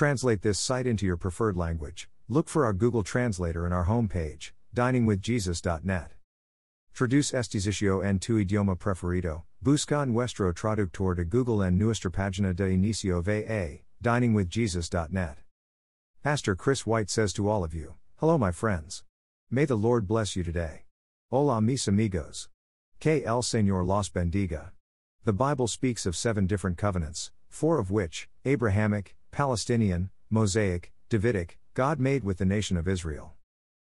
translate this site into your preferred language, look for our Google Translator in our homepage, diningwithjesus.net. Traduce este sitio en tu idioma preferido, busca nuestro traductor de Google en nuestra página de inicio va, diningwithjesus.net. Pastor Chris White says to all of you, Hello, my friends. May the Lord bless you today. Hola, mis amigos. Que el Señor los bendiga. The Bible speaks of seven different covenants, four of which, Abrahamic, Palestinian, Mosaic, Davidic, God made with the nation of Israel.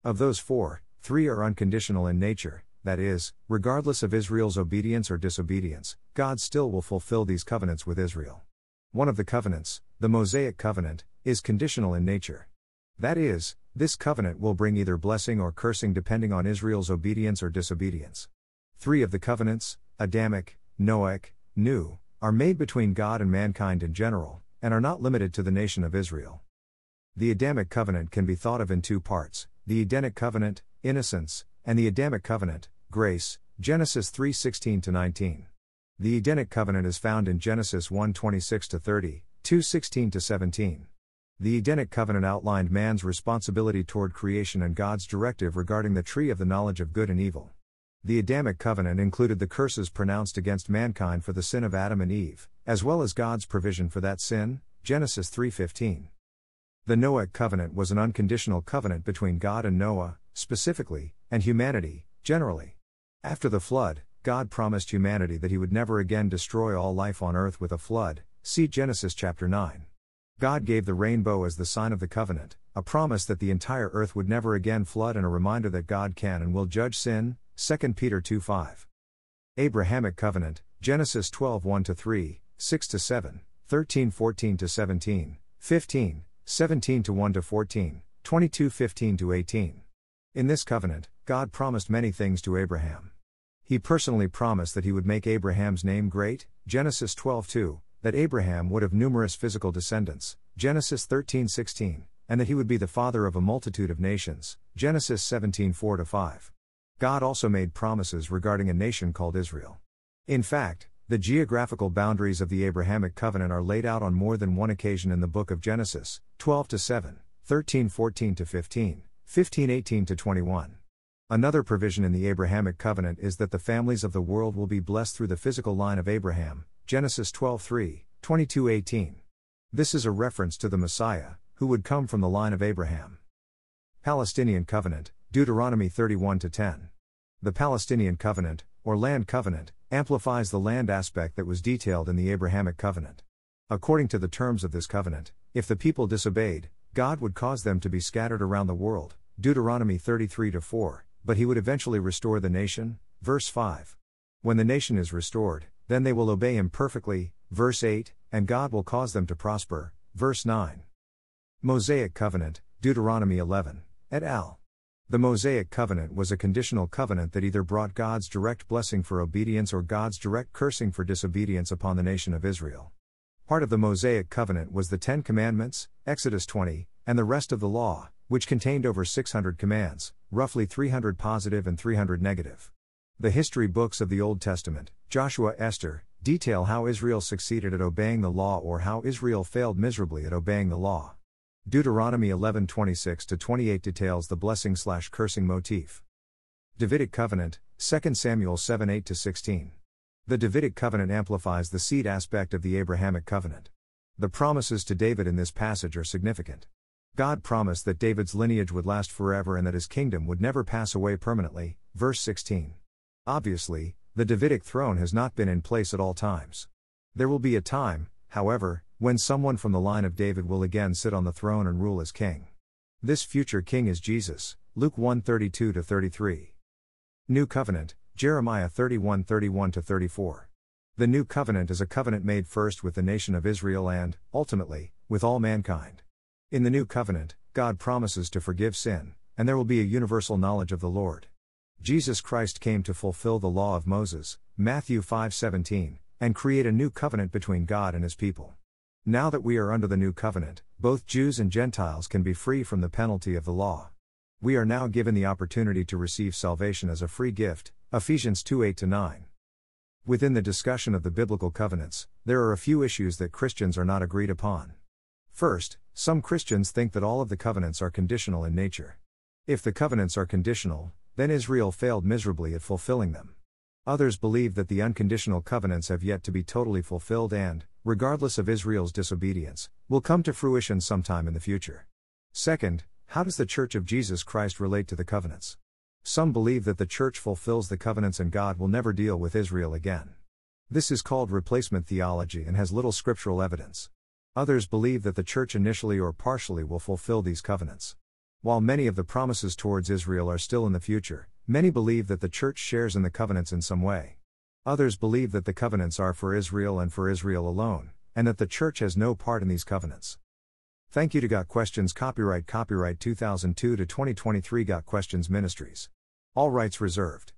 Of those four, three are unconditional in nature, that is, regardless of Israel's obedience or disobedience, God still will fulfill these covenants with Israel. One of the covenants, the Mosaic covenant, is conditional in nature. That is, this covenant will bring either blessing or cursing depending on Israel's obedience or disobedience. Three of the covenants, Adamic, Noahic, New, are made between God and mankind in general, and are not limited to the nation of Israel. The Adamic covenant can be thought of in two parts the Edenic covenant, innocence, and the Adamic covenant, grace, Genesis 3:16 19. The Edenic covenant is found in Genesis 1:26 30, 2:16 17. The Edenic covenant outlined man's responsibility toward creation and God's directive regarding the tree of the knowledge of good and evil. The Adamic covenant included the curses pronounced against mankind for the sin of Adam and Eve, as well as God's provision for that sin, Genesis 3:15. The Noahic covenant was an unconditional covenant between God and Noah, specifically, and humanity, generally. After the flood, God promised humanity that he would never again destroy all life on earth with a flood. See Genesis chapter 9. God gave the rainbow as the sign of the covenant, a promise that the entire earth would never again flood and a reminder that God can and will judge sin, 2 Peter 2 5. Abrahamic Covenant, Genesis 12 1 3, 6 to 7, 13 14 to 17, 15, 17 to 1 to 14, 22 15 to 18. In this covenant, God promised many things to Abraham. He personally promised that he would make Abraham's name great, Genesis 12 2, that Abraham would have numerous physical descendants, Genesis 13 16, and that he would be the father of a multitude of nations, Genesis 17 4 5. God also made promises regarding a nation called Israel. In fact, the geographical boundaries of the Abrahamic covenant are laid out on more than one occasion in the book of Genesis 12 to 7, 13 14 to 15, 15 18 to 21. Another provision in the Abrahamic covenant is that the families of the world will be blessed through the physical line of Abraham, Genesis 12 3, 22 18. This is a reference to the Messiah, who would come from the line of Abraham. Palestinian covenant, Deuteronomy 31 10. The Palestinian covenant, or land covenant, amplifies the land aspect that was detailed in the Abrahamic covenant. According to the terms of this covenant, if the people disobeyed, God would cause them to be scattered around the world, Deuteronomy 33 4, but he would eventually restore the nation, verse 5. When the nation is restored, then they will obey him perfectly, verse 8, and God will cause them to prosper, verse 9. Mosaic covenant, Deuteronomy 11, et al. The Mosaic covenant was a conditional covenant that either brought God's direct blessing for obedience or God's direct cursing for disobedience upon the nation of Israel. Part of the Mosaic covenant was the Ten Commandments, Exodus 20, and the rest of the law, which contained over 600 commands, roughly 300 positive and 300 negative. The history books of the Old Testament, Joshua Esther, detail how Israel succeeded at obeying the law or how Israel failed miserably at obeying the law. Deuteronomy 11:26 to 28 details the blessing slash cursing motif. Davidic covenant, 2 Samuel 7:8 to 16. The Davidic covenant amplifies the seed aspect of the Abrahamic covenant. The promises to David in this passage are significant. God promised that David's lineage would last forever and that his kingdom would never pass away permanently, verse 16. Obviously, the Davidic throne has not been in place at all times. There will be a time, however, when someone from the line of David will again sit on the throne and rule as king. This future king is Jesus, Luke 1 32 33. New Covenant, Jeremiah 31 31 34. The New Covenant is a covenant made first with the nation of Israel and, ultimately, with all mankind. In the New Covenant, God promises to forgive sin, and there will be a universal knowledge of the Lord. Jesus Christ came to fulfill the law of Moses, Matthew 5:17, and create a new covenant between God and his people. Now that we are under the new covenant, both Jews and Gentiles can be free from the penalty of the law. We are now given the opportunity to receive salvation as a free gift, Ephesians 2 8 9. Within the discussion of the biblical covenants, there are a few issues that Christians are not agreed upon. First, some Christians think that all of the covenants are conditional in nature. If the covenants are conditional, then Israel failed miserably at fulfilling them. Others believe that the unconditional covenants have yet to be totally fulfilled and, regardless of Israel's disobedience, will come to fruition sometime in the future. Second, how does the Church of Jesus Christ relate to the covenants? Some believe that the Church fulfills the covenants and God will never deal with Israel again. This is called replacement theology and has little scriptural evidence. Others believe that the Church initially or partially will fulfill these covenants. While many of the promises towards Israel are still in the future, many believe that the Church shares in the covenants in some way. Others believe that the covenants are for Israel and for Israel alone, and that the Church has no part in these covenants. Thank you to Got Questions Copyright Copyright 2002 to 2023 Got Questions Ministries. All rights reserved.